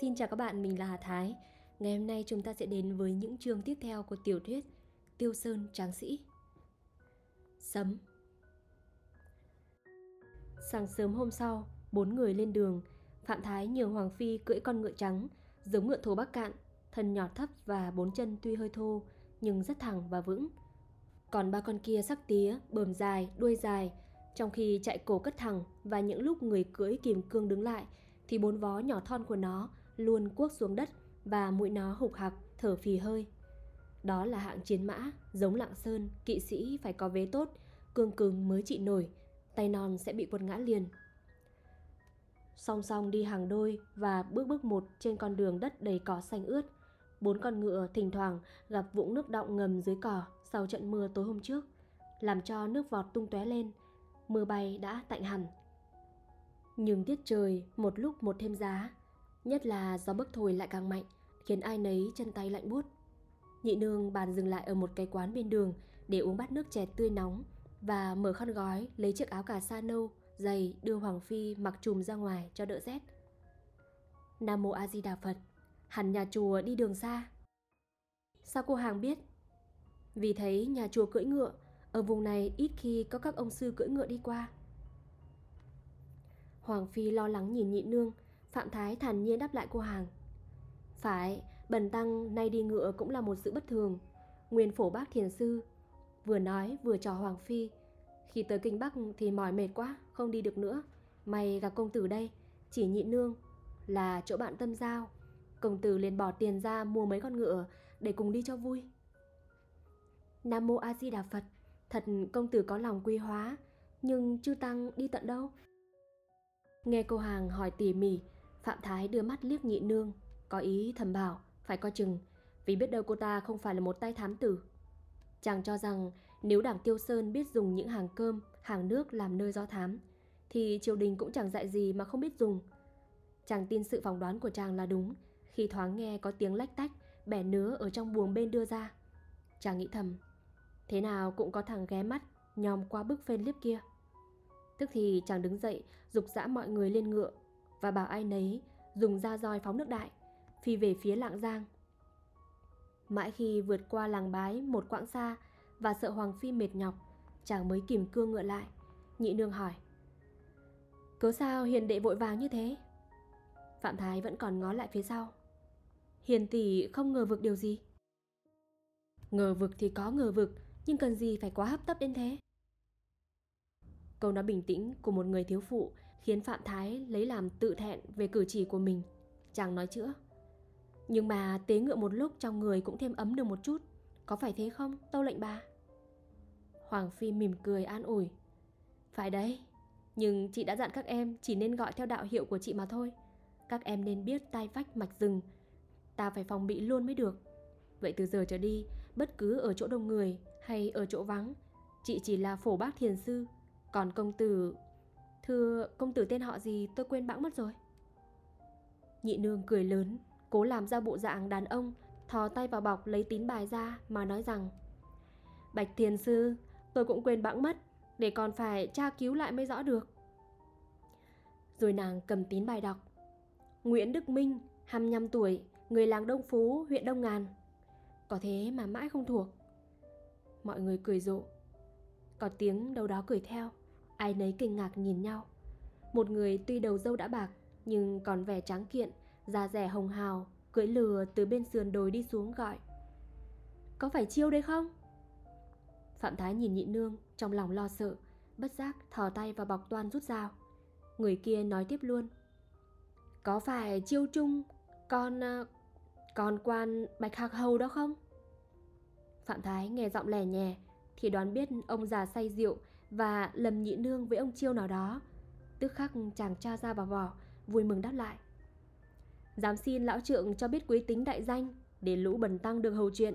Xin chào các bạn, mình là Hà Thái. Ngày hôm nay chúng ta sẽ đến với những chương tiếp theo của tiểu thuyết Tiêu Sơn Tráng Sĩ. Sấm Sáng sớm hôm sau, bốn người lên đường. Phạm Thái nhường Hoàng Phi cưỡi con ngựa trắng, giống ngựa thổ Bắc Cạn, thân nhỏ thấp và bốn chân tuy hơi thô, nhưng rất thẳng và vững. Còn ba con kia sắc tía, bờm dài, đuôi dài, trong khi chạy cổ cất thẳng và những lúc người cưỡi kìm cương đứng lại thì bốn vó nhỏ thon của nó luôn cuốc xuống đất và mũi nó hục hặc, thở phì hơi. Đó là hạng chiến mã, giống lạng sơn, kỵ sĩ phải có vế tốt, cương cứng mới trị nổi, tay non sẽ bị quật ngã liền. Song song đi hàng đôi và bước bước một trên con đường đất đầy cỏ xanh ướt, bốn con ngựa thỉnh thoảng gặp vũng nước động ngầm dưới cỏ sau trận mưa tối hôm trước, làm cho nước vọt tung tóe lên, mưa bay đã tạnh hẳn. Nhưng tiết trời một lúc một thêm giá, nhất là gió bấc thổi lại càng mạnh, khiến ai nấy chân tay lạnh buốt. Nhị nương bàn dừng lại ở một cái quán bên đường để uống bát nước chè tươi nóng và mở khăn gói lấy chiếc áo cà sa nâu dày đưa Hoàng Phi mặc trùm ra ngoài cho đỡ rét. Nam Mô A Di Đà Phật, hẳn nhà chùa đi đường xa. Sao cô hàng biết? Vì thấy nhà chùa cưỡi ngựa, ở vùng này ít khi có các ông sư cưỡi ngựa đi qua. Hoàng Phi lo lắng nhìn nhị nương, Phạm Thái thản nhiên đáp lại cô hàng. Phải, bần tăng nay đi ngựa cũng là một sự bất thường. Nguyên phổ bác thiền sư vừa nói vừa trò Hoàng Phi. Khi tới kinh Bắc thì mỏi mệt quá, không đi được nữa. Mày gặp công tử đây, chỉ nhị nương là chỗ bạn tâm giao. Công tử liền bỏ tiền ra mua mấy con ngựa để cùng đi cho vui. Nam Mô A Di Đà Phật, thật công tử có lòng quy hóa, nhưng chư tăng đi tận đâu? Nghe cô hàng hỏi tỉ mỉ, Phạm Thái đưa mắt liếc nhị nương, có ý thầm bảo, phải coi chừng, vì biết đâu cô ta không phải là một tay thám tử. Chàng cho rằng nếu đảng Tiêu Sơn biết dùng những hàng cơm, hàng nước làm nơi do thám, thì triều đình cũng chẳng dạy gì mà không biết dùng. Chàng tin sự phỏng đoán của chàng là đúng, khi thoáng nghe có tiếng lách tách, bẻ nứa ở trong buồng bên đưa ra. Chàng nghĩ thầm, thế nào cũng có thằng ghé mắt, nhòm qua bức phên liếp kia. Tức thì chàng đứng dậy, dục dã mọi người lên ngựa và bảo ai nấy dùng ra roi phóng nước đại, phi về phía Lạng Giang. Mãi khi vượt qua làng bái một quãng xa và sợ Hoàng Phi mệt nhọc, chàng mới kìm cương ngựa lại. Nhị nương hỏi. Cớ sao hiền đệ vội vàng như thế? Phạm Thái vẫn còn ngó lại phía sau. Hiền tỷ không ngờ vực điều gì? Ngờ vực thì có ngờ vực, nhưng cần gì phải quá hấp tấp đến thế? Câu nói bình tĩnh của một người thiếu phụ khiến Phạm Thái lấy làm tự thẹn về cử chỉ của mình. Chàng nói chữa. Nhưng mà tế ngựa một lúc trong người cũng thêm ấm được một chút. Có phải thế không, tâu lệnh bà? Hoàng Phi mỉm cười an ủi. Phải đấy, nhưng chị đã dặn các em chỉ nên gọi theo đạo hiệu của chị mà thôi. Các em nên biết tai vách mạch rừng. Ta phải phòng bị luôn mới được. Vậy từ giờ trở đi, bất cứ ở chỗ đông người hay ở chỗ vắng, chị chỉ là phổ bác thiền sư còn công tử... Thưa công tử tên họ gì tôi quên bẵng mất rồi. Nhị nương cười lớn, cố làm ra bộ dạng đàn ông, thò tay vào bọc lấy tín bài ra mà nói rằng Bạch thiền sư, tôi cũng quên bẵng mất, để còn phải tra cứu lại mới rõ được. Rồi nàng cầm tín bài đọc. Nguyễn Đức Minh, 25 tuổi, người làng Đông Phú, huyện Đông Ngàn. Có thế mà mãi không thuộc. Mọi người cười rộ. Có tiếng đâu đó cười theo. Ai nấy kinh ngạc nhìn nhau Một người tuy đầu dâu đã bạc, Nhưng còn vẻ tráng kiện, Da rẻ hồng hào, Cưỡi lừa từ bên sườn đồi đi xuống gọi Có phải chiêu đấy không? Phạm Thái nhìn nhị nương, Trong lòng lo sợ, Bất giác thò tay vào bọc toan rút dao Người kia nói tiếp luôn Có phải chiêu trung Con... Ờ, con quan Bạch Hạc Hầu đó không? Phạm Thái nghe giọng lè nhè Thì đoán biết ông già say rượu và lầm nhị nương với ông chiêu nào đó. Tức khắc chàng cha ra vào vỏ, vui mừng đáp lại. Dám xin lão trượng cho biết quý tính đại danh, để lũ bần tăng được hầu chuyện.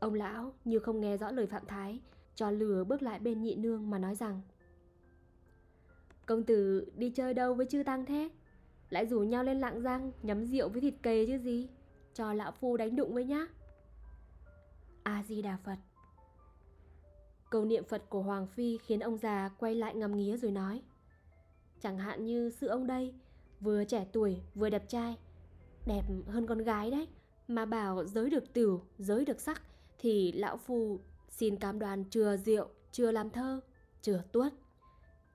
Ông lão như không nghe rõ lời Phạm Thái, cho lừa bước lại bên nhị nương mà nói rằng Công tử đi chơi đâu với chư tăng thế? Lại rủ nhau lên lạng giang nhắm rượu với thịt kề chứ gì? Cho lão phu đánh đụng với nhá. A-di-đà Phật Câu niệm Phật của Hoàng Phi khiến ông già quay lại ngắm nghía rồi nói Chẳng hạn như sư ông đây Vừa trẻ tuổi vừa đẹp trai đẹp hơn con gái đấy. Mà bảo giới được tửu, giới được sắc thì lão phu xin cam đoàn chừa rượu, chừa làm thơ, chừa tuốt.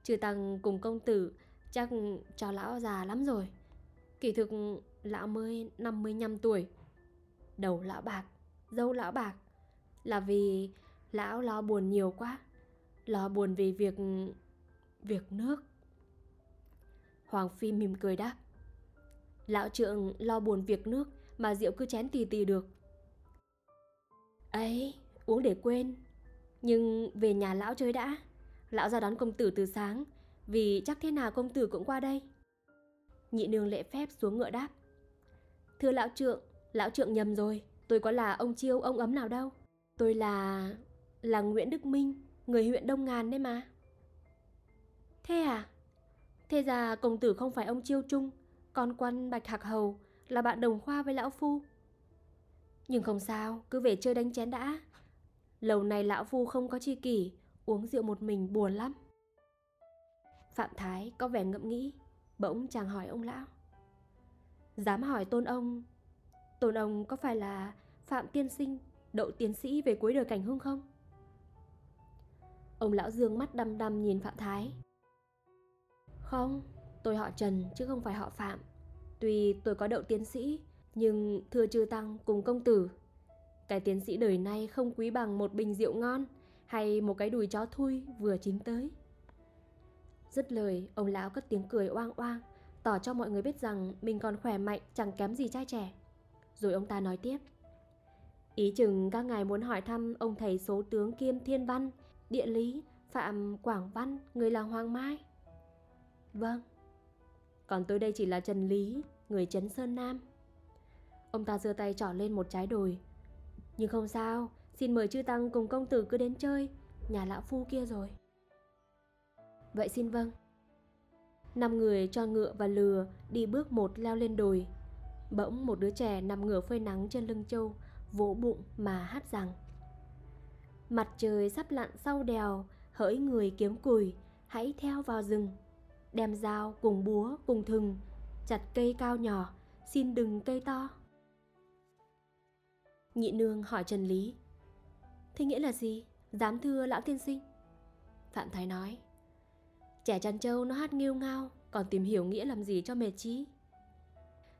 Chư tăng cùng công tử chắc cho lão già lắm rồi. Kỳ thực lão mới 55 tuổi. Đầu lão bạc, dâu lão bạc là vì lão lo buồn nhiều quá. Lo buồn vì việc việc nước. Hoàng Phi mỉm cười đáp. Lão trượng lo buồn việc nước mà rượu cứ chén tì tì được. Ấy, uống để quên. Nhưng về nhà lão chơi đã. Lão ra đón công tử từ sáng, vì chắc thế nào công tử cũng qua đây. Nhị nương lễ phép xuống ngựa đáp. Thưa lão trượng, lão trượng nhầm rồi, tôi có là ông chiêu ông ấm nào đâu. Tôi là là Nguyễn Đức Minh, người huyện Đông Ngàn đấy mà. Thế à? Thế ra công tử không phải ông chiêu trung, con quan Bạch Hạc Hầu là bạn đồng khoa với lão phu. Nhưng không sao, cứ về chơi đánh chén đã. Lâu này lão phu không có chi kỷ, uống rượu một mình buồn lắm. Phạm Thái có vẻ ngẫm nghĩ, bỗng chàng hỏi ông lão. Dám hỏi tôn ông, tôn ông có phải là Phạm Tiên Sinh, đậu tiến sĩ về cuối đời cảnh hương không? Ông lão dương mắt đăm đăm nhìn Phạm Thái. Không, tôi họ Trần chứ không phải họ Phạm. Tuy tôi có đậu tiến sĩ, nhưng thưa chư tăng cùng công tử, cái tiến sĩ đời nay không quý bằng một bình rượu ngon hay một cái đùi chó thui vừa chín tới. Dứt lời, ông lão cất tiếng cười oang oang, tỏ cho mọi người biết rằng mình còn khỏe mạnh chẳng kém gì trai trẻ. Rồi ông ta nói tiếp. Ý chừng các ngài muốn hỏi thăm ông thầy số tướng kiêm thiên văn, địa lý, Phạm Quảng Văn, người làng Hoàng Mai. Vâng. Còn tôi đây chỉ là Trần Lý, người Trấn Sơn Nam. Ông ta giơ tay trỏ lên một trái đồi. Nhưng không sao, xin mời chư Tăng cùng công tử cứ đến chơi, nhà lão phu kia rồi. Vậy xin vâng. Năm người cho ngựa và lừa đi bước một leo lên đồi. Bỗng một đứa trẻ nằm ngửa phơi nắng trên lưng châu, vỗ bụng mà hát rằng Mặt trời sắp lặn sau đèo, hỡi người kiếm củi hãy theo vào rừng. Đem dao cùng búa cùng thừng, chặt cây cao nhỏ, xin đừng cây to. Nhị nương hỏi Trần Lý Thế nghĩa là gì? Dám thưa lão tiên sinh Phạm Thái nói Trẻ chăn trâu nó hát nghiêu ngao Còn tìm hiểu nghĩa làm gì cho mệt trí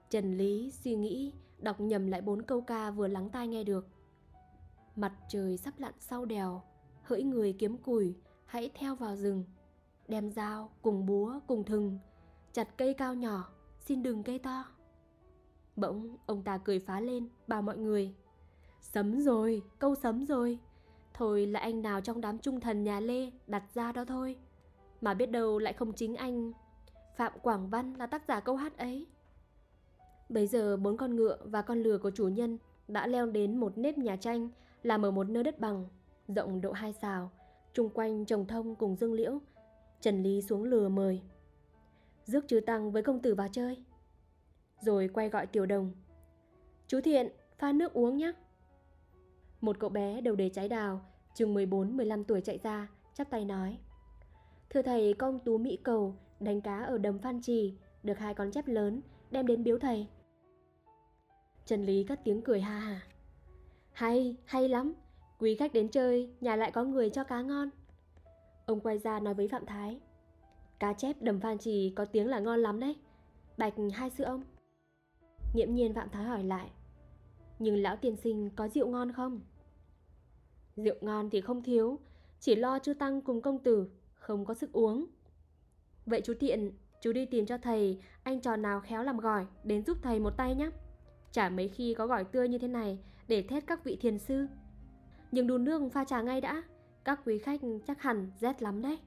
Trần Lý suy nghĩ Đọc nhầm lại bốn câu ca vừa lắng tai nghe được Mặt trời sắp lặn sau đèo Hỡi người kiếm củi Hãy theo vào rừng. Đem dao cùng búa cùng thừng Chặt cây cao nhỏ Xin đừng cây to. Bỗng ông ta cười phá lên Bảo mọi người Sấm rồi, câu sấm rồi. Thôi là anh nào trong đám trung thần nhà Lê đặt ra đó thôi. Mà biết đâu lại không chính anh. Phạm Quảng Văn là tác giả câu hát ấy. Bây giờ bốn con ngựa và con lừa của chủ nhân đã leo đến một nếp nhà tranh làm ở một nơi đất bằng, rộng độ hai xào, chung quanh trồng thông cùng dương liễu. Trần Lý xuống lừa mời. Rước chứ tăng với công tử vào chơi. Rồi quay gọi tiểu đồng. Chú Thiện, pha nước uống nhé. Một cậu bé đầu đề trái đào, chừng 14-15 tuổi chạy ra, chắp tay nói. Thưa thầy, công tú Mỹ Cầu đánh cá ở đầm Phan Trì, được hai con chép lớn, đem đến biếu thầy. Trần Lý cất tiếng cười ha hà. Hay, hay lắm, quý khách đến chơi, nhà lại có người cho cá ngon. Ông quay ra nói với Phạm Thái. Cá chép đầm Phan Trì có tiếng là ngon lắm đấy. Bạch hai sư ông. Nghiễm nhiên Phạm Thái hỏi lại. Nhưng lão tiên sinh có rượu ngon không? Rượu ngon thì không thiếu, chỉ lo chưa tăng cùng công tử, không có sức uống. Vậy chú Thiện, chú đi tìm cho thầy anh trò nào khéo làm gỏi đến giúp thầy một tay nhé. Chả mấy khi có gỏi tươi như thế này để thét các vị thiền sư. Nhưng đun nước pha trà ngay đã, các quý khách chắc hẳn rét lắm đấy.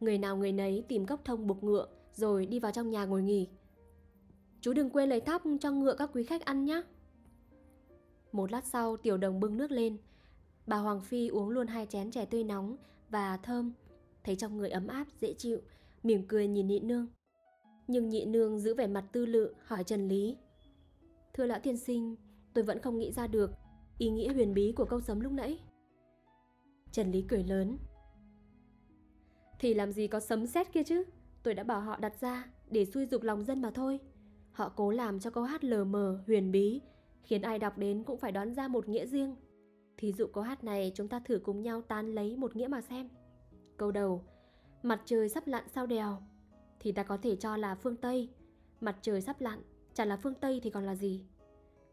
Người nào người nấy tìm gốc thông buộc ngựa rồi đi vào trong nhà ngồi nghỉ. Chú đừng quên lấy thóc cho ngựa các quý khách ăn nhé. Một lát sau tiểu đồng bưng nước lên. Bà Hoàng Phi uống luôn hai chén chè tươi nóng và thơm. Thấy trong người ấm áp, dễ chịu, mỉm cười nhìn nhị nương. Nhưng nhị nương giữ vẻ mặt tư lự hỏi Trần Lý. Thưa lão tiên sinh, tôi vẫn không nghĩ ra được ý nghĩa huyền bí của câu sấm lúc nãy. Trần Lý cười lớn. Thì làm gì có sấm sét kia chứ, tôi đã bảo họ đặt ra để xui dục lòng dân mà thôi. Họ cố làm cho câu hát lờ mờ, huyền bí, khiến ai đọc đến cũng phải đoán ra một nghĩa riêng. Thí dụ câu hát này chúng ta thử cùng nhau tán lấy một nghĩa mà xem. Câu đầu, mặt trời sắp lặn sau đèo, thì ta có thể cho là phương Tây. Mặt trời sắp lặn, chẳng là phương Tây thì còn là gì?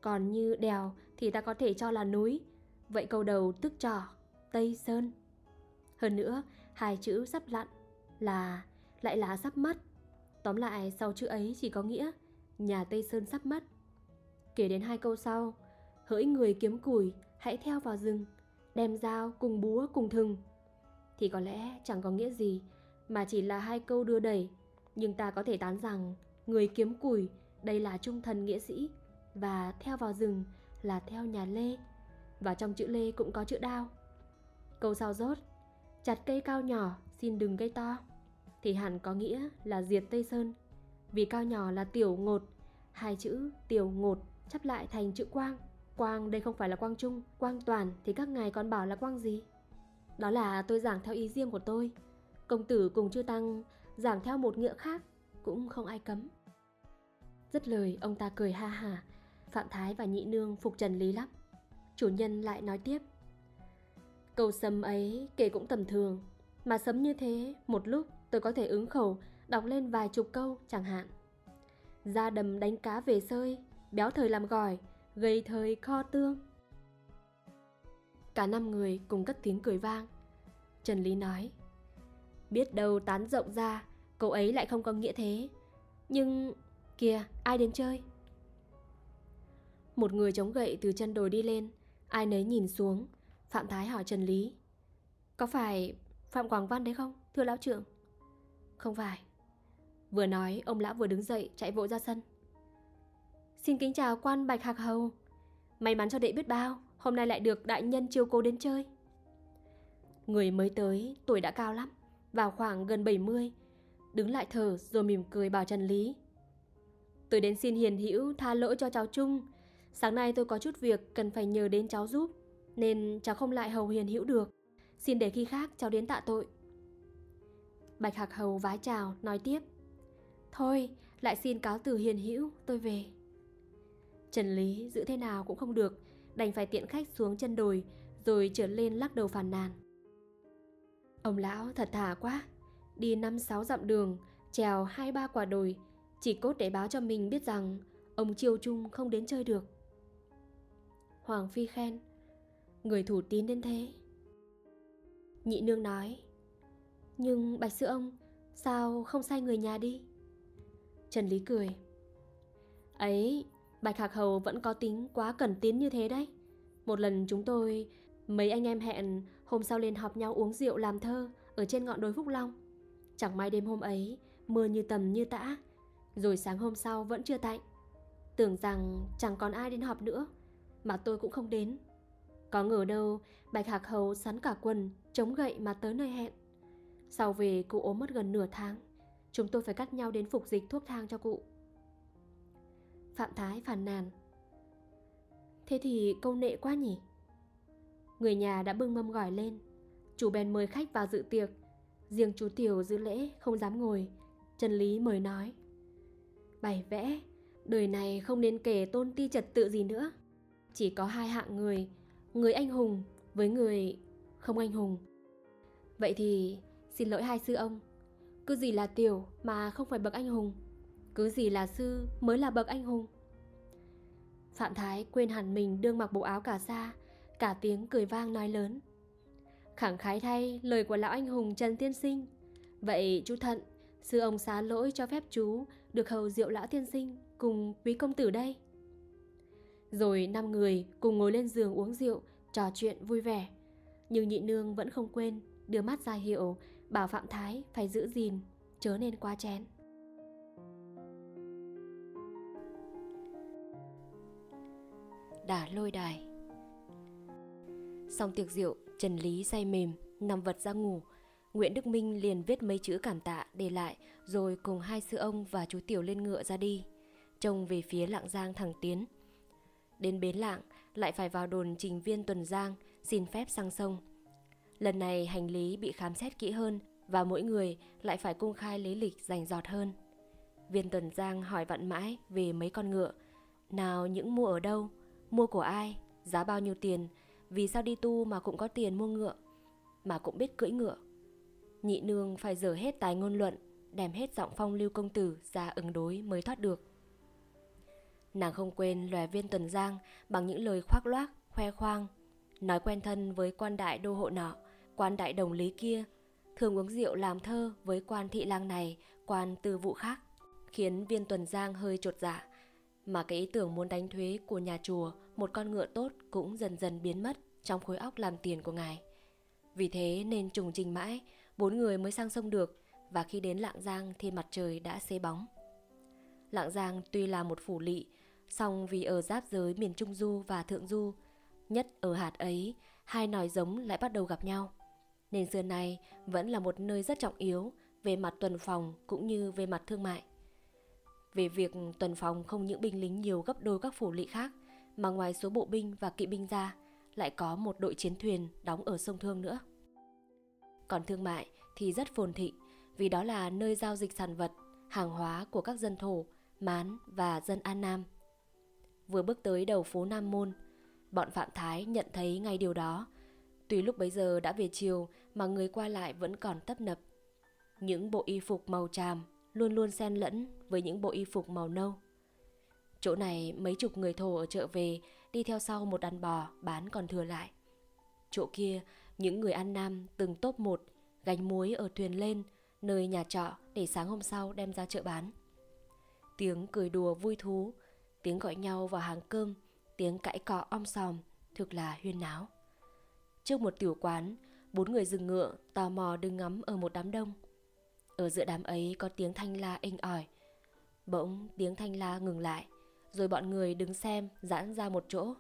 Còn như đèo thì ta có thể cho là núi. Vậy câu đầu tức trỏ, Tây Sơn. Hơn nữa, hai chữ sắp lặn là lại là sắp mất. Tóm lại sau chữ ấy chỉ có nghĩa nhà Tây Sơn sắp mất. Kể đến hai câu sau, hỡi người kiếm củi, hãy theo vào rừng, đem dao cùng búa cùng thừng. Thì có lẽ chẳng có nghĩa gì, mà chỉ là hai câu đưa đẩy. Nhưng ta có thể tán rằng người kiếm củi đây là trung thần nghĩa sĩ và theo vào rừng là theo nhà Lê. Và trong chữ Lê cũng có chữ đao. Câu sau rốt, chặt cây cao nhỏ, xin đừng cây to. Thì hẳn có nghĩa là diệt Tây Sơn. Vì cao nhỏ là tiểu ngột, hai chữ tiểu ngột chắp lại thành chữ quang. Quang đây không phải là quang trung, quang toàn thì các ngài còn bảo là quang gì? Đó là tôi giảng theo ý riêng của tôi. Công tử cùng chư tăng giảng theo một nghĩa khác cũng không ai cấm. Dứt lời ông ta cười ha ha Phạm Thái và Nhị Nương phục trần lý lắm. Chủ nhân lại nói tiếp. Câu sấm ấy kể cũng tầm thường Mà sấm như thế Một lúc tôi có thể ứng khẩu Đọc lên vài chục câu chẳng hạn. Ra đầm đánh cá về sơi Béo thời làm gỏi Gây thời kho tương. Cả năm người cùng cất tiếng cười vang. Trần Lý nói Biết đâu tán rộng ra Câu ấy lại không có nghĩa thế. Nhưng Kìa, ai đến chơi? Một người chống gậy từ chân đồi đi lên, ai nấy nhìn xuống. Phạm Thái hỏi Trần Lý. Có phải Phạm Quảng Văn đấy không, thưa lão trưởng? Không phải. Vừa nói, ông lão vừa đứng dậy chạy vội ra sân. Xin kính chào quan Bạch Hạc Hầu. May mắn cho đệ biết bao, hôm nay lại được đại nhân chiêu cố đến chơi. Người mới tới, tuổi đã cao lắm, vào khoảng gần 70, đứng lại thở rồi mỉm cười bảo Trần Lý. Tôi đến xin hiền hữu tha lỗi cho cháu Trung. Sáng nay tôi có chút việc cần phải nhờ đến cháu giúp, nên cháu không lại hầu hiền hữu được. Xin để khi khác cháu đến tạ tội. Bạch Hạc Hầu vái chào, nói tiếp. Thôi, lại xin cáo từ hiền hữu, tôi về. Trần Lý giữ thế nào cũng không được, đành phải tiện khách xuống chân đồi, rồi trở lên lắc đầu phàn nàn. Ông lão thật thà quá, đi năm sáu dặm đường, trèo hai ba quả đồi, chỉ cốt để báo cho mình biết rằng ông Triều Trung không đến chơi được. Hoàng Phi khen, người thủ tín đến thế. Nhị nương nói, nhưng bạch sư ông, sao không sai người nhà đi? Trần Lý cười, ấy, bạch hạc hầu vẫn có tính quá cẩn tín như thế đấy. Một lần chúng tôi, mấy anh em hẹn hôm sau lên họp nhau uống rượu làm thơ ở trên ngọn đồi Phúc Long. Chẳng may đêm hôm ấy, mưa như tầm như tã, rồi sáng hôm sau vẫn chưa tạnh Tưởng rằng chẳng còn ai đến họp nữa mà tôi cũng không đến. Có ngờ đâu, Bạch Hạc Hầu sắn cả quần, Chống gậy mà tới nơi hẹn. Sau về cụ ốm mất gần nửa tháng, Chúng tôi phải cắt nhau đến phục dịch thuốc thang cho cụ. Phạm Thái phàn nàn. Thế thì câu nệ quá nhỉ? Người nhà đã bưng mâm gỏi lên. Chủ bèn mời khách vào dự tiệc. Riêng chú Tiểu giữ lễ không dám ngồi. Trần Lý mời nói. Bày vẽ, đời này không nên kể tôn ti trật tự gì nữa chỉ có hai hạng người người anh hùng với người không anh hùng. Vậy thì, xin lỗi hai sư ông. Cứ gì là tiểu mà không phải bậc anh hùng, cứ gì là sư mới là bậc anh hùng. Phạm thái quên hẳn mình đương mặc bộ áo cả sa, cả tiếng cười vang nói lớn. Khẳng khái thay lời của lão anh hùng trần tiên sinh. Vậy chú thận, sư ông xá lỗi cho phép chú được hầu rượu lão tiên sinh cùng quý công tử đây. Rồi năm người cùng ngồi lên giường uống rượu, trò chuyện vui vẻ. Nhưng nhị nương vẫn không quên đưa mắt ra hiệu bảo Phạm Thái phải giữ gìn, chớ nên quá chén. Đả lôi đài Xong tiệc rượu, Trần Lý say mềm, nằm vật ra ngủ, Nguyễn Đức Minh liền viết mấy chữ cảm tạ để lại rồi cùng hai sư ông và chú Tiểu lên ngựa ra đi, trông về phía Lạng Giang thẳng tiến. Đến bến Lạng lại phải vào đồn trình viên Tuần Giang xin phép sang sông. Lần này hành lý bị khám xét kỹ hơn và mỗi người lại phải công khai lý lịch rành giọt hơn. Viên Tuần Giang hỏi vặn mãi về mấy con ngựa. Nào những mua ở đâu, mua của ai, giá bao nhiêu tiền, vì sao đi tu mà cũng có tiền mua ngựa, mà cũng biết cưỡi ngựa. Nhị nương phải dở hết tài ngôn luận, đem hết giọng phong lưu công tử ra ứng đối mới thoát được. Nàng không quên lòe viên tuần giang bằng những lời khoác loác, khoe khoang, nói quen thân với quan đại đô hộ nọ, quan đại đồng lý kia, thường uống rượu làm thơ với quan thị lang này, quan tư vụ khác, khiến viên tuần giang hơi trột dạ, mà cái ý tưởng muốn đánh thuế của nhà chùa một con ngựa tốt cũng dần dần biến mất trong khối óc làm tiền của ngài. Vì thế nên trùng trình mãi, bốn người mới sang sông được và khi đến Lạng Giang thì mặt trời đã xế bóng. Lạng Giang tuy là một phủ lỵ, song vì ở giáp giới miền Trung Du và Thượng Du, nhất ở hạt ấy, hai nòi giống lại bắt đầu gặp nhau. Nên xưa nay vẫn là một nơi rất trọng yếu về mặt tuần phòng cũng như về mặt thương mại. Về việc tuần phòng không những binh lính nhiều gấp đôi các phủ lỵ khác, mà ngoài số bộ binh và kỵ binh ra, lại có một đội chiến thuyền đóng ở sông Thương nữa. Còn thương mại thì rất phồn thịnh vì đó là nơi giao dịch sản vật, hàng hóa của các dân thổ, Mán và dân An Nam. Vừa bước tới đầu phố Nam Môn, bọn Phạm Thái nhận thấy ngay điều đó. Tuy lúc bấy giờ đã về chiều mà người qua lại vẫn còn tấp nập. Những bộ y phục màu tràm luôn luôn xen lẫn với những bộ y phục màu nâu. Chỗ này mấy chục người thổ ở chợ về đi theo sau một đàn bò bán còn thừa lại. Chỗ kia, những người ăn nam từng top một gánh muối ở thuyền lên nơi nhà trọ để sáng hôm sau đem ra chợ bán. Tiếng cười đùa vui thú, tiếng gọi nhau vào hàng cơm, tiếng cãi cọ om sòm, thực là huyên náo. Trước một tiểu quán, bốn người dừng ngựa, tò mò đứng ngắm ở một đám đông. Ở giữa đám ấy có tiếng thanh la inh ỏi. Bỗng tiếng thanh la ngừng lại, rồi bọn người đứng xem giãn ra một chỗ.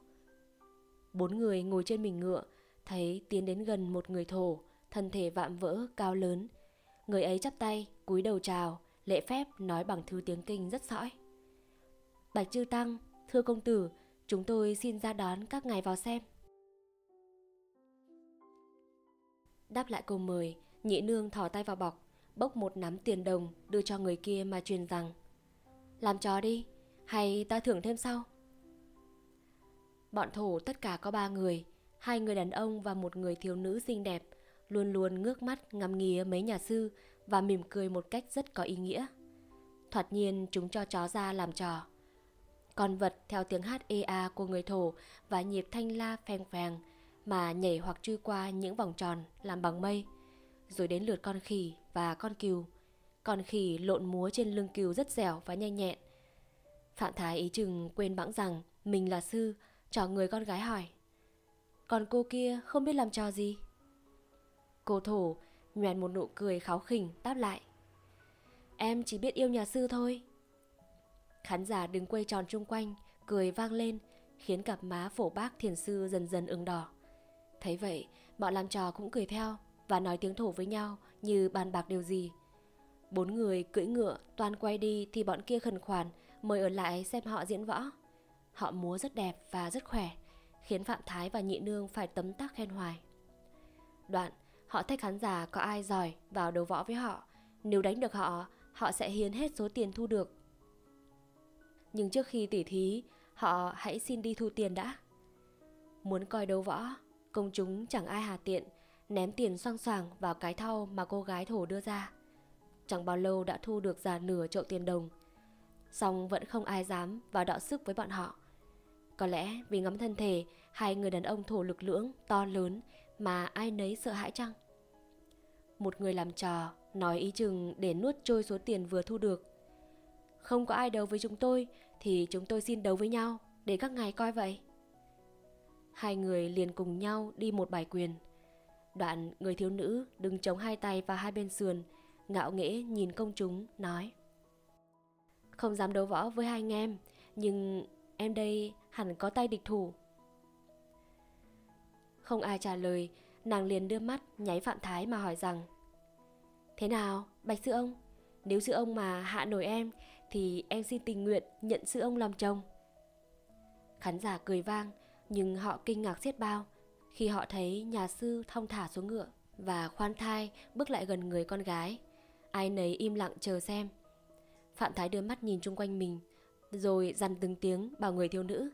Bốn người ngồi trên mình ngựa, thấy tiến đến gần một người thổ, thân thể vạm vỡ, cao lớn. Người ấy chắp tay, cúi đầu chào, lễ phép nói bằng thứ tiếng kinh rất sõi. Bạch Chư Tăng, thưa công tử, chúng tôi xin ra đón các ngài vào xem. Đáp lại câu mời, nhị nương thỏ tay vào bọc, bốc một nắm tiền đồng đưa cho người kia mà truyền rằng Làm trò đi, hay ta thưởng thêm sau? Bọn thổ tất cả có ba người, hai người đàn ông và một người thiếu nữ xinh đẹp, luôn luôn ngước mắt ngắm nghía mấy nhà sư và mỉm cười một cách rất có ý nghĩa. Thoạt nhiên chúng cho chó ra làm trò. Con vật theo tiếng hát ê a của người thổ và nhịp thanh la phèn phèn mà nhảy hoặc chui qua những vòng tròn làm bằng mây. Rồi đến lượt con khỉ và con cừu. Con khỉ lộn múa trên lưng cừu rất dẻo và nhanh nhẹn. Phạm Thái ý chừng quên bẵng rằng mình là sư, trò người con gái hỏi. Còn cô kia không biết làm trò gì? Cô thổ nhoèn một nụ cười kháo khỉnh đáp lại. Em chỉ biết yêu nhà sư thôi. Khán giả đứng quay tròn chung quanh, cười vang lên, khiến cặp má phổ bác thiền sư dần dần ửng đỏ. Thấy vậy, bọn làm trò cũng cười theo và nói tiếng thổ với nhau như bàn bạc điều gì. Bốn người cưỡi ngựa toàn quay đi thì bọn kia khẩn khoản mời ở lại xem họ diễn võ. Họ múa rất đẹp và rất khỏe, khiến Phạm Thái và Nhị Nương phải tấm tắc khen hoài. Đoạn, họ thách khán giả có ai giỏi vào đấu võ với họ. Nếu đánh được họ, họ sẽ hiến hết số tiền thu được. Nhưng trước khi tỉ thí, họ hãy xin đi thu tiền đã. Muốn coi đấu võ, công chúng chẳng ai hà tiện, ném tiền xoang xoàng vào cái thau mà cô gái thổ đưa ra. Chẳng bao lâu đã thu được già nửa chậu tiền đồng. Xong vẫn không ai dám vào đọ sức với bọn họ. Có lẽ vì ngắm thân thể hai người đàn ông thổ lực lưỡng, to lớn mà ai nấy sợ hãi chăng? Một người làm trò nói ý chừng để nuốt trôi số tiền vừa thu được. Không có ai đấu với chúng tôi thì chúng tôi xin đấu với nhau để các ngài coi vậy. Hai người liền cùng nhau đi một bài quyền. Đoạn người thiếu nữ đứng chống hai tay vào hai bên sườn, ngạo nghễ nhìn công chúng, nói Không dám đấu võ với hai anh em, nhưng em đây hẳn có tay địch thủ. Không ai trả lời, nàng liền đưa mắt nháy Phạm Thái mà hỏi rằng Thế nào, Bạch Sư Ông? Nếu Sư Ông mà hạ nổi em thì em xin tình nguyện nhận Sư Ông làm chồng. Khán giả cười vang, nhưng họ kinh ngạc xiết bao khi họ thấy nhà sư thong thả xuống ngựa và khoan thai bước lại gần người con gái. Ai nấy im lặng chờ xem. Phạm Thái đưa mắt nhìn chung quanh mình, rồi dằn từng tiếng bảo người thiếu nữ.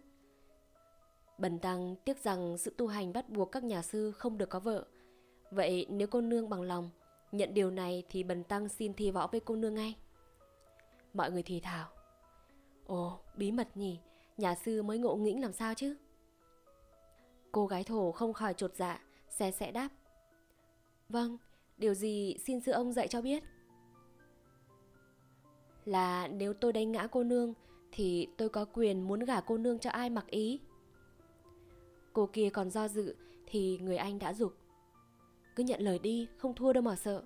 Bần tăng tiếc rằng sự tu hành bắt buộc các nhà sư không được có vợ. Vậy nếu cô nương bằng lòng, nhận điều này thì bần tăng xin thi võ với cô nương ngay. Mọi người thì thào. Ồ, bí mật nhỉ, nhà sư mới ngộ nghĩnh làm sao chứ? Cô gái thổ không khỏi trột dạ, xe sẽ đáp. Vâng, điều gì xin sư ông dạy cho biết? Là nếu tôi đánh ngã cô nương thì tôi có quyền muốn gả cô nương cho ai mặc ý. Cô kia còn do dự thì người anh đã dục. Cứ nhận lời đi, không thua đâu mà sợ.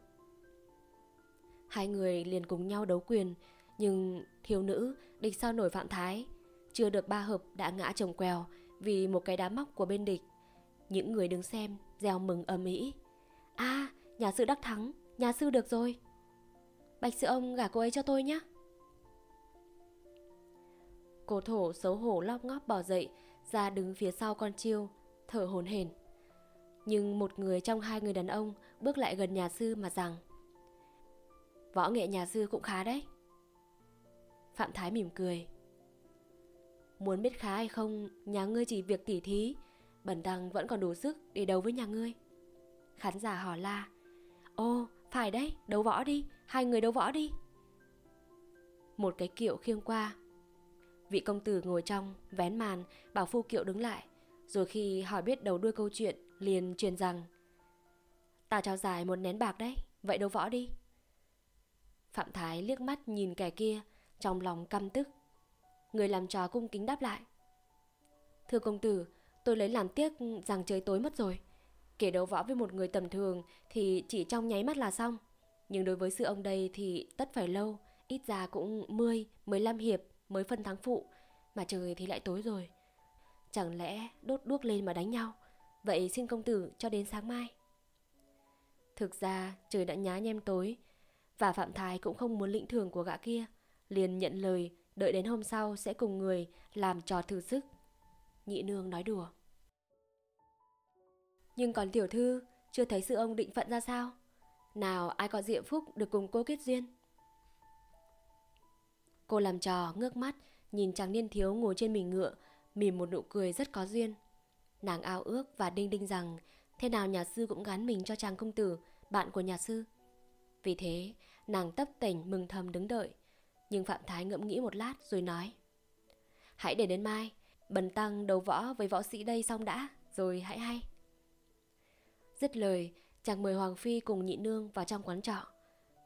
Hai người liền cùng nhau đấu quyền, nhưng thiếu nữ địch sao nổi Phạm Thái. Chưa được ba hợp đã ngã chồng quèo vì một cái đá móc của bên địch. Những người đứng xem reo mừng ầm ĩ. A, à, nhà sư đắc thắng, nhà sư được rồi. Bạch sư ông gả cô ấy cho tôi nhé. Cô thổ xấu hổ lóc ngóp bỏ dậy, ra đứng phía sau con chiêu, thở hồn hển. Nhưng một người trong hai người đàn ông bước lại gần nhà sư mà rằng Võ nghệ nhà sư cũng khá đấy. Phạm Thái mỉm cười. Muốn biết khá hay không, nhà ngươi chỉ việc tỉ thí, bần tăng vẫn còn đủ sức để đấu với nhà ngươi. Khán giả hò la. Ô, phải đấy, đấu võ đi, hai người đấu võ đi. Một cái kiệu khiêng qua. Vị công tử ngồi trong, vén màn, bảo phu kiệu đứng lại. Rồi khi hỏi biết đầu đuôi câu chuyện, liền truyền rằng Ta trao dài một nén bạc đấy, vậy đấu võ đi. Phạm Thái liếc mắt nhìn kẻ kia, trong lòng căm tức. Người làm trò cung kính đáp lại. Thưa công tử, tôi lấy làm tiếc rằng trời tối mất rồi. Kể đấu võ với một người tầm thường thì chỉ trong nháy mắt là xong. Nhưng đối với sư ông đây thì tất phải lâu, ít ra cũng 10, 15 hiệp mới phân thắng phụ, mà trời thì lại tối rồi. Chẳng lẽ đốt đuốc lên mà đánh nhau? Vậy xin công tử cho đến sáng mai. Thực ra trời đã nhá nhem tối, và Phạm Thái cũng không muốn lĩnh thưởng của gã kia, liền nhận lời đợi đến hôm sau sẽ cùng người làm trò thử sức. Nhị nương nói đùa. Nhưng còn tiểu thư, chưa thấy sư ông định phận ra sao? Nào ai có diệm phúc được cùng cô kết duyên? Cô làm trò, ngước mắt, nhìn chàng niên thiếu ngồi trên mình ngựa, mỉm một nụ cười rất có duyên. Nàng ao ước và đinh đinh rằng thế nào nhà sư cũng gắn mình cho chàng công tử, bạn của nhà sư. Vì thế, nàng tấp tỉnh mừng thầm đứng đợi. Nhưng Phạm Thái ngẫm nghĩ một lát rồi nói. Hãy để đến mai, bần tăng đấu võ với võ sĩ đây xong đã, rồi hãy hay. Dứt lời, chàng mời Hoàng Phi cùng nhị nương vào trong quán trọ.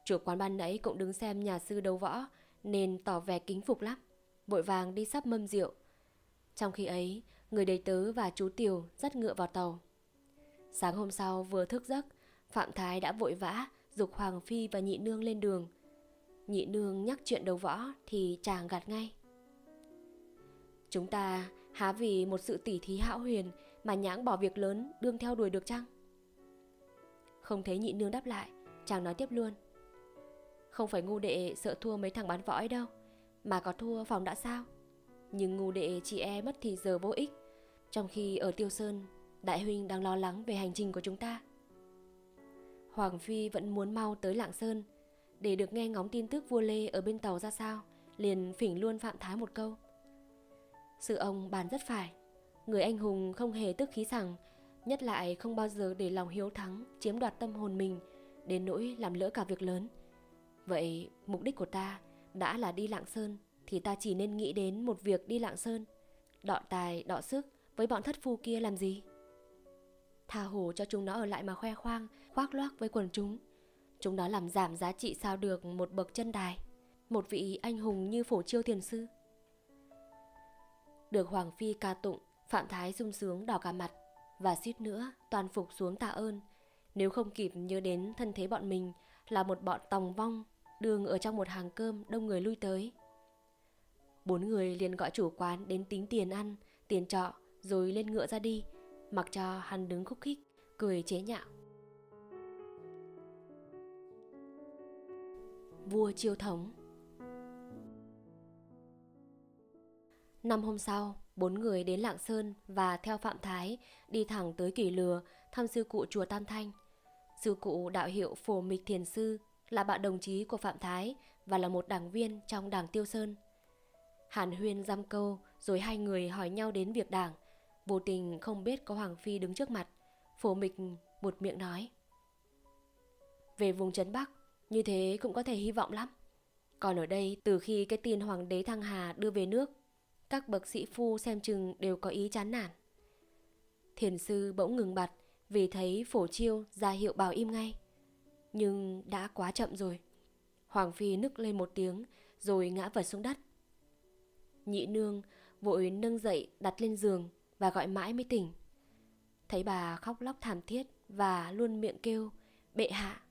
Chủ quán ban nãy cũng đứng xem nhà sư đấu võ, nên tỏ vẻ kính phục lắm. Vội vàng đi sắp mâm rượu. Trong khi ấy, người đầy tớ và chú Tiểu dắt ngựa vào tàu. Sáng hôm sau vừa thức giấc, Phạm Thái đã vội vã dục Hoàng Phi và nhị nương lên đường. Nhị nương nhắc chuyện đấu võ thì chàng gạt ngay. Chúng ta há vì một sự tỉ thí hão huyền mà nhãng bỏ việc lớn đương theo đuổi được chăng? Không thấy nhị nương đáp lại, chàng nói tiếp luôn. Không phải ngu đệ sợ thua mấy thằng bán võ ấy đâu, mà có thua phòng đã sao? Nhưng ngu đệ chị e mất thì giờ vô ích, trong khi ở Tiêu Sơn, đại huynh đang lo lắng về hành trình của chúng ta. Hoàng Phi vẫn muốn mau tới Lạng Sơn để được nghe ngóng tin tức vua Lê ở bên tàu ra sao, liền phỉnh luôn Phạm Thái một câu. Sự ông bàn rất phải, người anh hùng không hề tức khí rằng, nhất lại không bao giờ để lòng hiếu thắng chiếm đoạt tâm hồn mình, đến nỗi làm lỡ cả việc lớn. Vậy mục đích của ta đã là đi Lạng Sơn thì ta chỉ nên nghĩ đến một việc đi Lạng Sơn, đọ tài, đọ sức với bọn thất phu kia làm gì? Tha hồ cho chúng nó ở lại mà khoe khoang, khoác loác với quần chúng. Chúng nó làm giảm giá trị sao được một bậc chân đài, một vị anh hùng như phổ chiêu thiền sư. Được Hoàng Phi ca tụng, Phạm Thái sung sướng đỏ cả mặt và suýt nữa toàn phục xuống tạ ơn. Nếu không kịp nhớ đến thân thế bọn mình là một bọn tòng vong, đường ở trong một hàng cơm đông người lui tới. Bốn người liền gọi chủ quán đến tính tiền ăn, tiền trọ, rồi lên ngựa ra đi, mặc cho hắn đứng khúc khích, cười chế nhạo. Vua chiêu thống Năm hôm sau, bốn người đến Lạng Sơn và theo Phạm Thái đi thẳng tới Kỳ Lừa thăm sư cụ chùa Tam Thanh. Sư cụ đạo hiệu Phổ Mịch Thiền Sư là bạn đồng chí của Phạm Thái và là một đảng viên trong đảng Tiêu Sơn. Hàn Huyên giam câu rồi hai người hỏi nhau đến việc đảng. Vô tình không biết có Hoàng Phi đứng trước mặt. Phổ mịch một miệng nói. Về vùng Trấn Bắc, như thế cũng có thể hy vọng lắm. Còn ở đây, từ khi cái tin Hoàng đế Thăng Hà đưa về nước, các bậc sĩ phu xem chừng đều có ý chán nản. Thiền sư bỗng ngừng bặt vì thấy phổ chiêu ra hiệu bảo im ngay. Nhưng đã quá chậm rồi. Hoàng Phi nức lên một tiếng rồi ngã vật xuống đất. Nhị nương vội nâng dậy đặt lên giường và gọi mãi mới tỉnh. Thấy bà khóc lóc thảm thiết và luôn miệng kêu bệ hạ.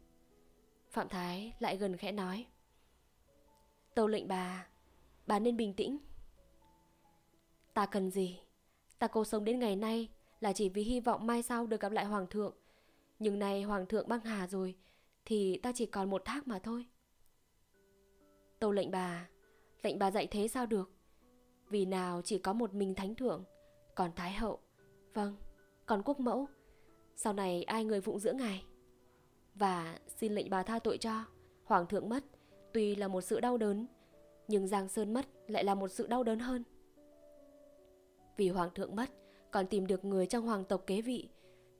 Phạm Thái lại gần khẽ nói. Tâu lệnh bà, bà nên bình tĩnh. Ta cần gì? Ta cố sống đến ngày nay là chỉ vì hy vọng mai sau được gặp lại Hoàng thượng. Nhưng nay Hoàng thượng băng hà rồi, thì ta chỉ còn một thác mà thôi. Tâu lệnh bà, lệnh bà dạy thế sao được? Vì nào chỉ có một mình thánh thượng, còn thái hậu, vâng, còn quốc mẫu. Sau này ai người phụng dưỡng ngài? Và xin lệnh bà tha tội cho, hoàng thượng mất, tuy là một sự đau đớn, nhưng Giang Sơn mất lại là một sự đau đớn hơn. Vì hoàng thượng mất, còn tìm được người trong hoàng tộc kế vị,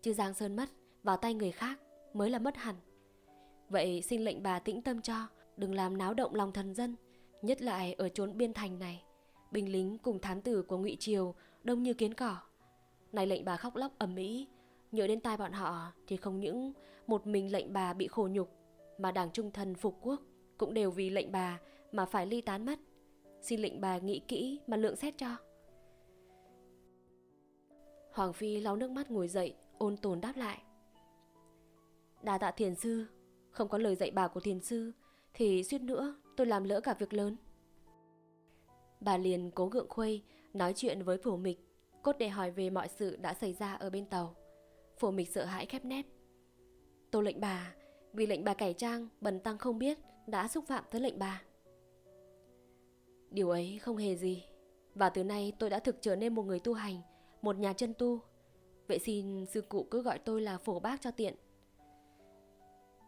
chứ Giang Sơn mất vào tay người khác mới là mất hẳn. Vậy xin lệnh bà tĩnh tâm cho, đừng làm náo động lòng thần dân, nhất lại ở chốn biên thành này. Binh lính cùng thám tử của ngụy Triều đông như kiến cỏ. Này lệnh bà khóc lóc ầm ĩ, nhớ đến tai bọn họ thì không những một mình lệnh bà bị khổ nhục, mà đảng trung thần phục quốc cũng đều vì lệnh bà mà phải ly tán mất. Xin lệnh bà nghĩ kỹ mà lượng xét cho. Hoàng Phi lau nước mắt ngồi dậy, ôn tồn đáp lại. Đà tạ thiền sư, không có lời dạy bảo của thiền sư, thì suýt nữa tôi làm lỡ cả việc lớn. Bà liền cố gượng khuây, nói chuyện với phổ mịch, cốt để hỏi về mọi sự đã xảy ra ở bên tàu. Phổ mịch sợ hãi khép nép. Tôi lệnh bà, vì lệnh bà cải trang, bần tăng không biết, đã xúc phạm tới lệnh bà. Điều ấy không hề gì, và từ nay tôi đã thực trở nên một người tu hành, một nhà chân tu. Vậy xin sư cụ cứ gọi tôi là phổ bác cho tiện.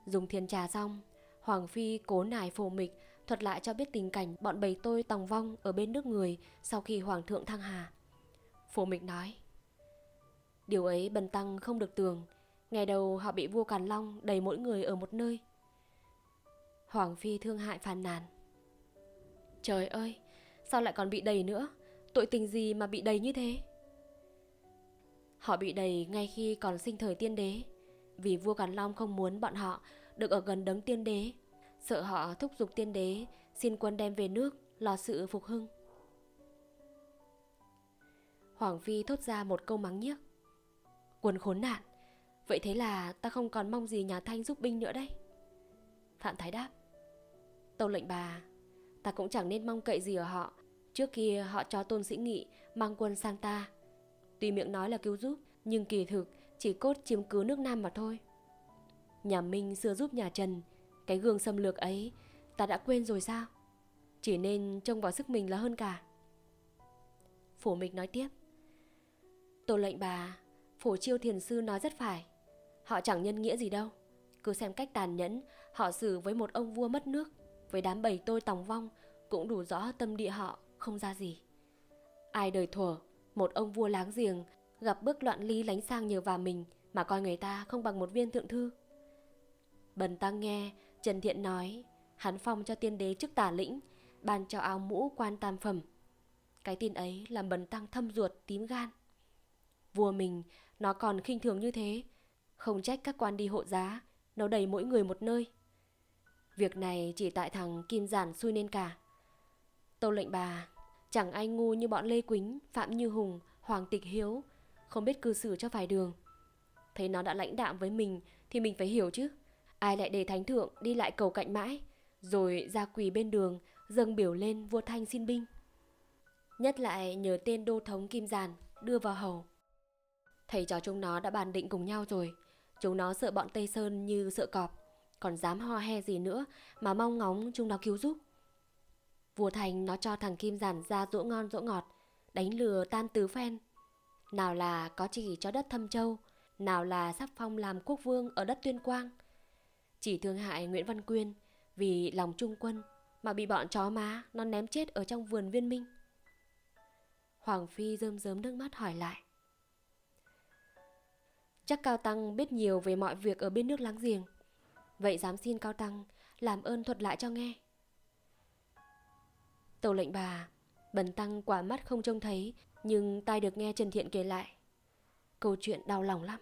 Dùng thiền trà xong, Hoàng Phi cố nài phổ mịch thuật lại cho biết tình cảnh bọn bầy tôi tòng vong ở bên nước người sau khi Hoàng thượng thăng hà. Phổ mịch nói, Điều ấy bần tăng không được tường, ngày đầu họ bị vua Càn Long đầy mỗi người ở một nơi. Hoàng Phi thương hại phàn nàn. Trời ơi, sao lại còn bị đầy nữa? Tội tình gì mà bị đầy như thế? Họ bị đầy ngay khi còn sinh thời tiên đế Vì vua Càn Long không muốn bọn họ được ở gần đấng tiên đế Sợ họ thúc giục tiên đế xin quân đem về nước lo sự phục hưng Hoàng Phi thốt ra một câu mắng nhiếc Quân khốn nạn Vậy thế là ta không còn mong gì nhà Thanh giúp binh nữa đấy Phạm Thái đáp Tâu lệnh bà Ta cũng chẳng nên mong cậy gì ở họ Trước kia họ cho tôn sĩ nghị mang quân sang ta Tuy miệng nói là cứu giúp, nhưng kỳ thực chỉ cốt chiếm cứ nước Nam mà thôi. Nhà Minh xưa giúp nhà Trần, cái gương xâm lược ấy ta đã quên rồi sao? Chỉ nên trông vào sức mình là hơn cả. Phổ Mịch nói tiếp. Tổ lệnh bà, phổ chiêu thiền sư nói rất phải. Họ chẳng nhân nghĩa gì đâu. Cứ xem cách tàn nhẫn họ xử với một ông vua mất nước, với đám bầy tôi tòng vong cũng đủ rõ tâm địa họ không ra gì. Ai đời thuở một ông vua láng giềng gặp bước loạn ly lánh sang nhờ vào mình mà coi người ta không bằng một viên thượng thư. Bần tăng nghe Trần Thiện nói hắn phong cho tiên đế chức tả lĩnh ban cho áo mũ quan tam phẩm. Cái tin ấy làm bần tăng thâm ruột tím gan. Vua mình nó còn khinh thường như thế, không trách các quan đi hộ giá, nó đầy mỗi người một nơi. Việc này chỉ tại thằng Kim Giản xui nên cả. Tâu lệnh bà Chẳng ai ngu như bọn Lê Quýnh, Phạm Như Hùng, Hoàng Tịch Hiếu, không biết cư xử cho phải đường. Thấy nó đã lãnh đạm với mình thì mình phải hiểu chứ. Ai lại để thánh thượng đi lại cầu cạnh mãi, rồi ra quỳ bên đường, dâng biểu lên vua Thanh xin binh. Nhất lại nhờ tên đô thống Kim Giàn đưa vào hầu. Thầy trò chúng nó đã bàn định cùng nhau rồi. Chúng nó sợ bọn Tây Sơn như sợ cọp, còn dám ho he gì nữa mà mong ngóng chúng nó cứu giúp. Vua Thành nó cho thằng Kim Giản ra dỗ ngon dỗ ngọt, đánh lừa tan tứ phen. Nào là có chỉ cho đất Thâm Châu, nào là sắp phong làm quốc vương ở đất Tuyên Quang. Chỉ thương hại Nguyễn Văn Quyên vì lòng trung quân mà bị bọn chó má nó ném chết ở trong vườn viên minh. Hoàng Phi rơm rớm nước mắt hỏi lại. Chắc Cao Tăng biết nhiều về mọi việc ở bên nước láng giềng. Vậy dám xin Cao Tăng làm ơn thuật lại cho nghe. Tàu lệnh bà, bần tăng quả mắt không trông thấy, nhưng tai được nghe Trần Thiện kể lại. Câu chuyện đau lòng lắm.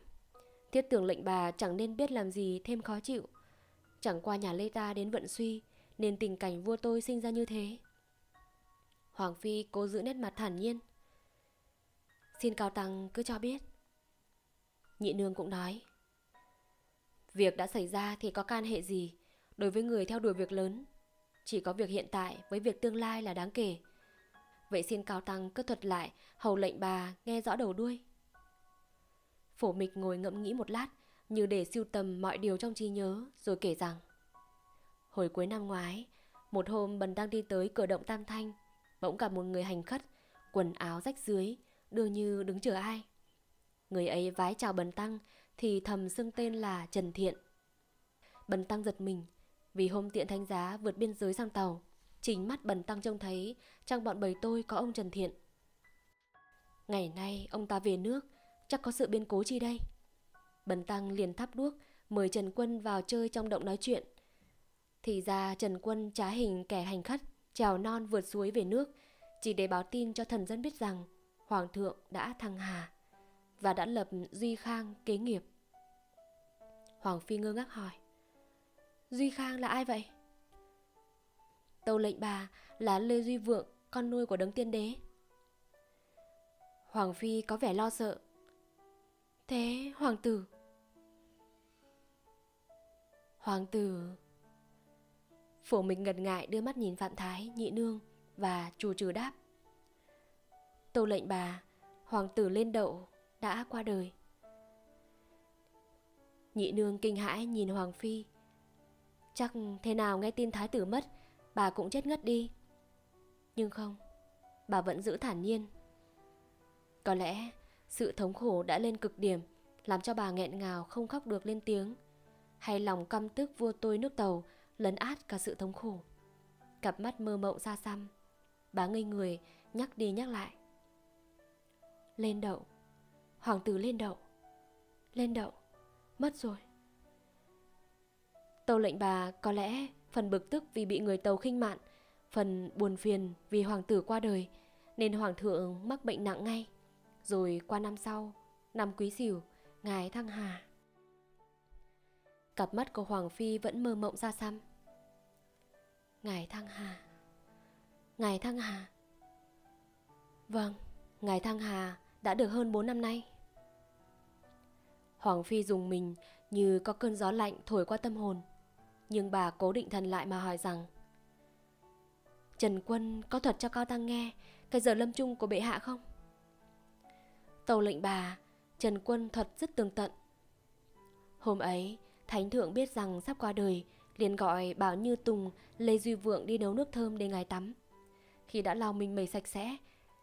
Thiết tưởng lệnh bà chẳng nên biết làm gì thêm khó chịu. Chẳng qua nhà Lê ta đến vận suy, nên tình cảnh vua tôi sinh ra như thế. Hoàng Phi cố giữ nét mặt thản nhiên. Xin Cao Tăng cứ cho biết. Nhị nương cũng nói. Việc đã xảy ra thì có can hệ gì đối với người theo đuổi việc lớn. Chỉ có việc hiện tại với việc tương lai là đáng kể. Vậy xin Cao Tăng cứ thuật lại hầu lệnh bà nghe rõ đầu đuôi. Phổ mịch ngồi ngẫm nghĩ một lát như để siêu tầm mọi điều trong trí nhớ rồi kể rằng Hồi cuối năm ngoái, một hôm Bần đang đi tới cửa động Tam Thanh, bỗng gặp một người hành khất, quần áo rách dưới, đưa như đứng chờ ai. Người ấy vái chào Bần Tăng thì thầm xưng tên là Trần Thiện. Bần Tăng giật mình vì hôm tiện thanh giá vượt biên giới sang tàu. Chính mắt Bần Tăng trông thấy trong bọn bầy tôi có ông Trần Thiện. Ngày nay ông ta về nước, chắc có sự biến cố chi đây? Bần Tăng liền thắp đuốc, mời Trần Quân vào chơi trong động nói chuyện. Thì ra Trần Quân trá hình kẻ hành khất, trèo non vượt suối về nước, chỉ để báo tin cho thần dân biết rằng Hoàng thượng đã thăng hà và đã lập Duy Khang kế nghiệp. Hoàng Phi ngơ ngác hỏi Duy Khang là ai vậy? Tâu lệnh bà là Lê Duy Vượng, con nuôi của đấng tiên đế. Hoàng Phi có vẻ lo sợ. Thế hoàng tử? Hoàng tử... Phổ minh ngần ngại đưa mắt nhìn Phạm Thái, nhị nương và chủ trừ đáp. Tâu lệnh bà, hoàng tử lên đậu, đã qua đời. Nhị nương kinh hãi nhìn Hoàng Phi. Chắc thế nào nghe tin thái tử mất, bà cũng chết ngất đi. Nhưng không, bà vẫn giữ thản nhiên. Có lẽ sự thống khổ đã lên cực điểm, làm cho bà nghẹn ngào không khóc được lên tiếng. Hay lòng căm tức vua tôi nước tàu lấn át cả sự thống khổ. Cặp mắt mơ mộng xa xăm, bà ngây người nhắc đi nhắc lại. Lên đậu, hoàng tử lên đậu, lên đậu, mất rồi. Tâu lệnh bà có lẽ phần bực tức vì bị người tàu khinh mạn, phần buồn phiền vì hoàng tử qua đời, nên hoàng thượng mắc bệnh nặng ngay. Rồi qua năm sau, năm quý sửu, ngài thăng hà. Cặp mắt của Hoàng Phi vẫn mơ mộng ra xăm. Ngài thăng hà. Ngài thăng hà. Vâng, ngài thăng hà đã được hơn 4 năm nay. Hoàng Phi dùng mình như có cơn gió lạnh thổi qua tâm hồn. Nhưng bà cố định thần lại mà hỏi rằng Trần Quân có thuật cho Cao Tăng nghe cái giờ lâm chung của bệ hạ không? Tàu lệnh bà, Trần Quân thuật rất tường tận. Hôm ấy, Thánh Thượng biết rằng sắp qua đời, liền gọi Bảo Như Tùng, Lê Duy Vượng đi nấu nước thơm để ngài tắm. Khi đã lau mình mẩy sạch sẽ,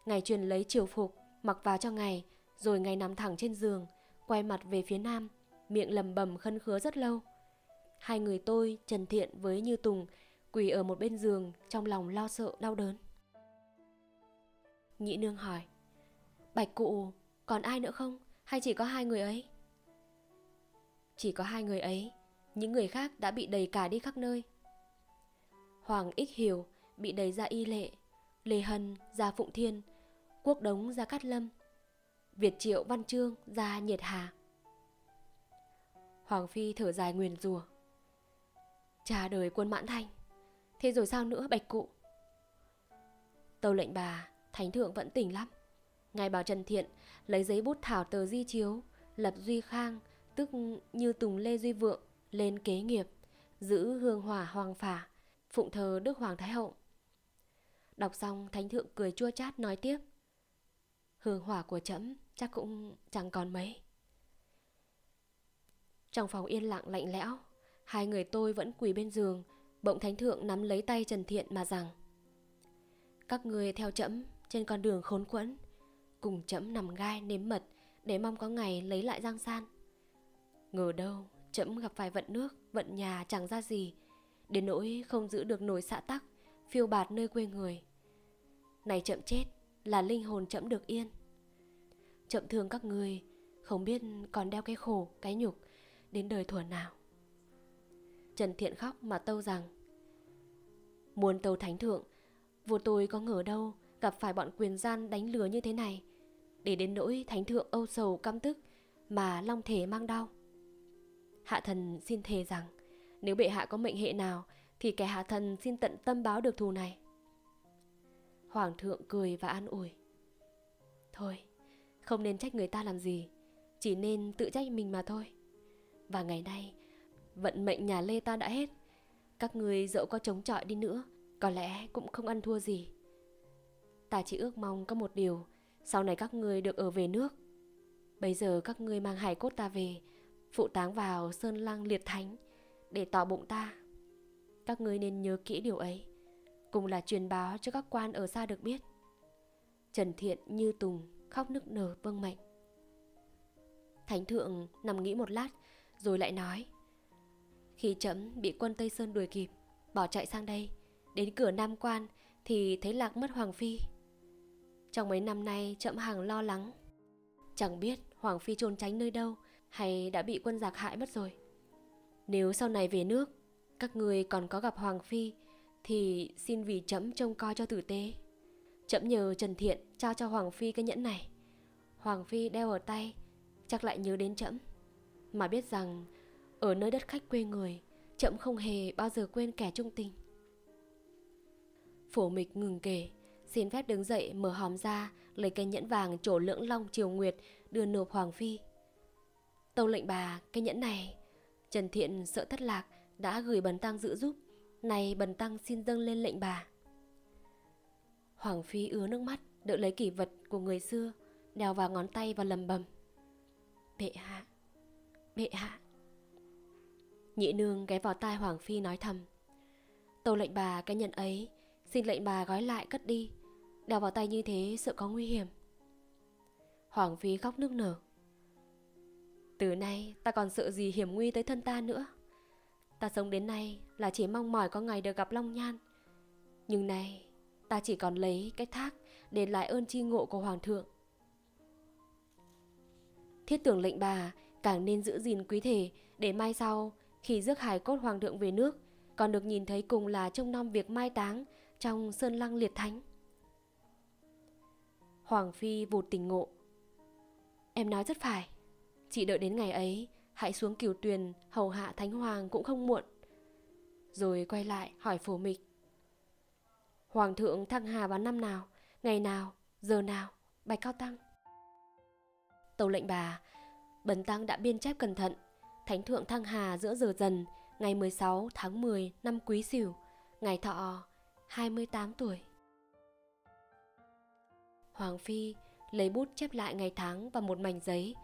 ngài truyền lấy triều phục, mặc vào cho ngày rồi ngày nằm thẳng trên giường, quay mặt về phía nam, miệng lầm bầm khân khứa rất lâu. Hai người tôi, Trần Thiện với Như Tùng, quỳ ở một bên giường, trong lòng lo sợ, đau đớn. Nhị nương hỏi, Bạch cụ, còn ai nữa không? Hay chỉ có hai người ấy? Chỉ có hai người ấy, những người khác đã bị đầy cả đi khắp nơi. Hoàng Ích Hiểu bị đầy ra Y Lệ, Lê Hân ra Phụng Thiên, Quốc Đống ra Cát Lâm, Việt Triệu Văn Trương ra Nhiệt Hà. Hoàng Phi thở dài nguyền rủa. Cha đời quân mãn thanh thế rồi sao nữa bạch cụ? Tâu lệnh bà, thánh thượng vẫn tỉnh lắm. Ngài bảo Trần Thiện lấy giấy bút thảo tờ di chiếu, lập Duy Khang, tức như Tùng Lê Duy Vượng, lên kế nghiệp, giữ hương hỏa hoàng phả, phụng thờ Đức Hoàng Thái Hậu. Đọc xong Thánh Thượng cười chua chát nói tiếp. Hương hỏa của trẫm chắc cũng chẳng còn mấy. Trong phòng yên lặng lạnh lẽo, hai người tôi vẫn quỳ bên giường, bỗng Thánh Thượng nắm lấy tay Trần Thiện mà rằng Các người theo trẫm trên con đường khốn quẫn, cùng trẫm nằm gai nếm mật để mong có ngày lấy lại Giang San. Ngờ đâu trẫm gặp phải vận nước, vận nhà chẳng ra gì, đến nỗi không giữ được nổi xạ tắc, phiêu bạt nơi quê người. Này chậm chết, là linh hồn chậm được yên. Chậm thương các người, không biết còn đeo cái khổ, cái nhục, đến đời thuở nào. Trần Thiện khóc mà tâu rằng Muốn tâu thánh thượng Vua tôi có ngờ đâu Gặp phải bọn quyền gian đánh lừa như thế này Để đến nỗi thánh thượng âu sầu căm tức Mà long thể mang đau Hạ thần xin thề rằng Nếu bệ hạ có mệnh hệ nào Thì kẻ hạ thần xin tận tâm báo được thù này Hoàng thượng cười và an ủi. Thôi, Không nên trách người ta làm gì, Chỉ nên tự trách mình mà thôi. Và ngày nay, Vận mệnh nhà Lê ta đã hết. Các người dẫu có chống chọi đi nữa, Có lẽ cũng không ăn thua gì. Ta chỉ ước mong có một điều, Sau này các người được ở về nước. Bây giờ các người mang hài cốt ta về, Phụ táng vào Sơn Lăng Liệt Thánh Để tỏ bụng ta. Các người nên nhớ kỹ điều ấy. Cùng là truyền báo cho các quan ở xa được biết. Trần Thiện như Tùng, khóc nức nở vâng mệnh. Thánh thượng nằm nghĩ một lát, Rồi lại nói, khi chấm bị quân Tây Sơn đuổi kịp, Bỏ chạy sang đây, Đến cửa Nam Quan Thì thấy lạc mất Hoàng Phi. Trong mấy năm nay chậm hàng lo lắng, Chẳng biết Hoàng Phi trốn tránh nơi đâu Hay đã bị quân giặc hại mất rồi. Nếu sau này về nước, Các người còn có gặp Hoàng Phi thì xin vì chấm trông coi cho tử tế. Chậm nhờ Trần Thiện trao cho Hoàng Phi cái nhẫn này. Hoàng Phi đeo ở tay, Chắc lại nhớ đến chậm Mà biết rằng, ở nơi đất khách quê người, Chậm không hề bao giờ quên kẻ trung tình. Phổ mịch ngừng kể, Xin phép đứng dậy mở hòm ra, Lấy cây nhẫn vàng trổ lưỡng long triều nguyệt, Đưa nộp Hoàng Phi. Tâu lệnh bà, cái nhẫn này, Trần Thiện sợ thất lạc, Đã gửi bần tăng giữ giúp. Này, bần tăng xin dâng lên lệnh bà. Hoàng Phi ứa nước mắt, Đỡ lấy kỷ vật của người xưa, Đeo vào ngón tay và lầm bầm. Bệ hạ Bệ hạ. Nhị nương ghé vào tai Hoàng Phi nói thầm. Tâu lệnh bà, cái nhận ấy, Xin lệnh bà gói lại cất đi. Đeo vào tay như thế, sợ có nguy hiểm. Hoàng Phi khóc nức nở. Từ nay, ta còn sợ gì hiểm nguy tới thân ta nữa? Ta sống đến nay là chỉ mong mỏi có ngày được gặp Long Nhan Nhưng nay ta chỉ còn lấy cái thác Để lại ơn chi ngộ của Hoàng thượng Thiết tưởng lệnh bà càng nên giữ gìn quý thể Để mai sau khi rước hài cốt hoàng thượng về nước, còn được nhìn thấy cùng là trông nom việc mai táng trong sơn lăng liệt thánh. Hoàng Phi vụt tình ngộ. Em nói rất phải, chị đợi đến ngày ấy, hãy xuống cửu tuyền hầu hạ thánh hoàng cũng không muộn. Rồi quay lại hỏi phổ mịch. Hoàng thượng thăng hà vào năm nào, ngày nào, giờ nào, bạch cao tăng. Tâu lệnh bà, bần tăng đã biên chép cẩn thận Thánh thượng thăng hà giữa giờ dần, ngày 16 tháng 10 năm Quý Sửu, ngày thọ 28 tuổi. Hoàng Phi lấy bút chép lại ngày tháng và một mảnh giấy,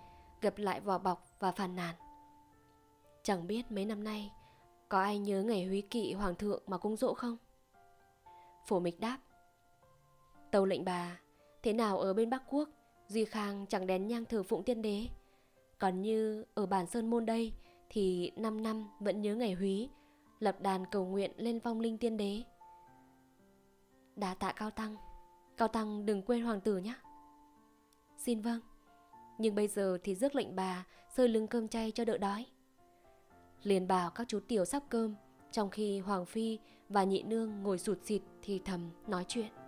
gập lại vỏ bọc và phàn nàn. Chẳng biết mấy năm nay có ai nhớ ngày huy kỵ hoàng thượng mà cung dỗ không? Phổ mịch đáp Tâu lệnh bà Thế nào ở bên Bắc Quốc Duy Khang chẳng đén nhang thờ phụng tiên đế còn như ở bản Sơn Môn đây thì 5 năm vẫn nhớ ngày húy, lập đàn cầu nguyện lên vong linh tiên đế. Đà tạ Cao Tăng, Cao Tăng đừng quên hoàng tử nhé. Xin vâng, nhưng bây giờ thì rước lệnh bà sơi lưng cơm chay cho đỡ đói. Liền bảo các chú tiểu sắp cơm, trong khi Hoàng Phi và Nhị Nương ngồi sụt xịt thì thầm nói chuyện.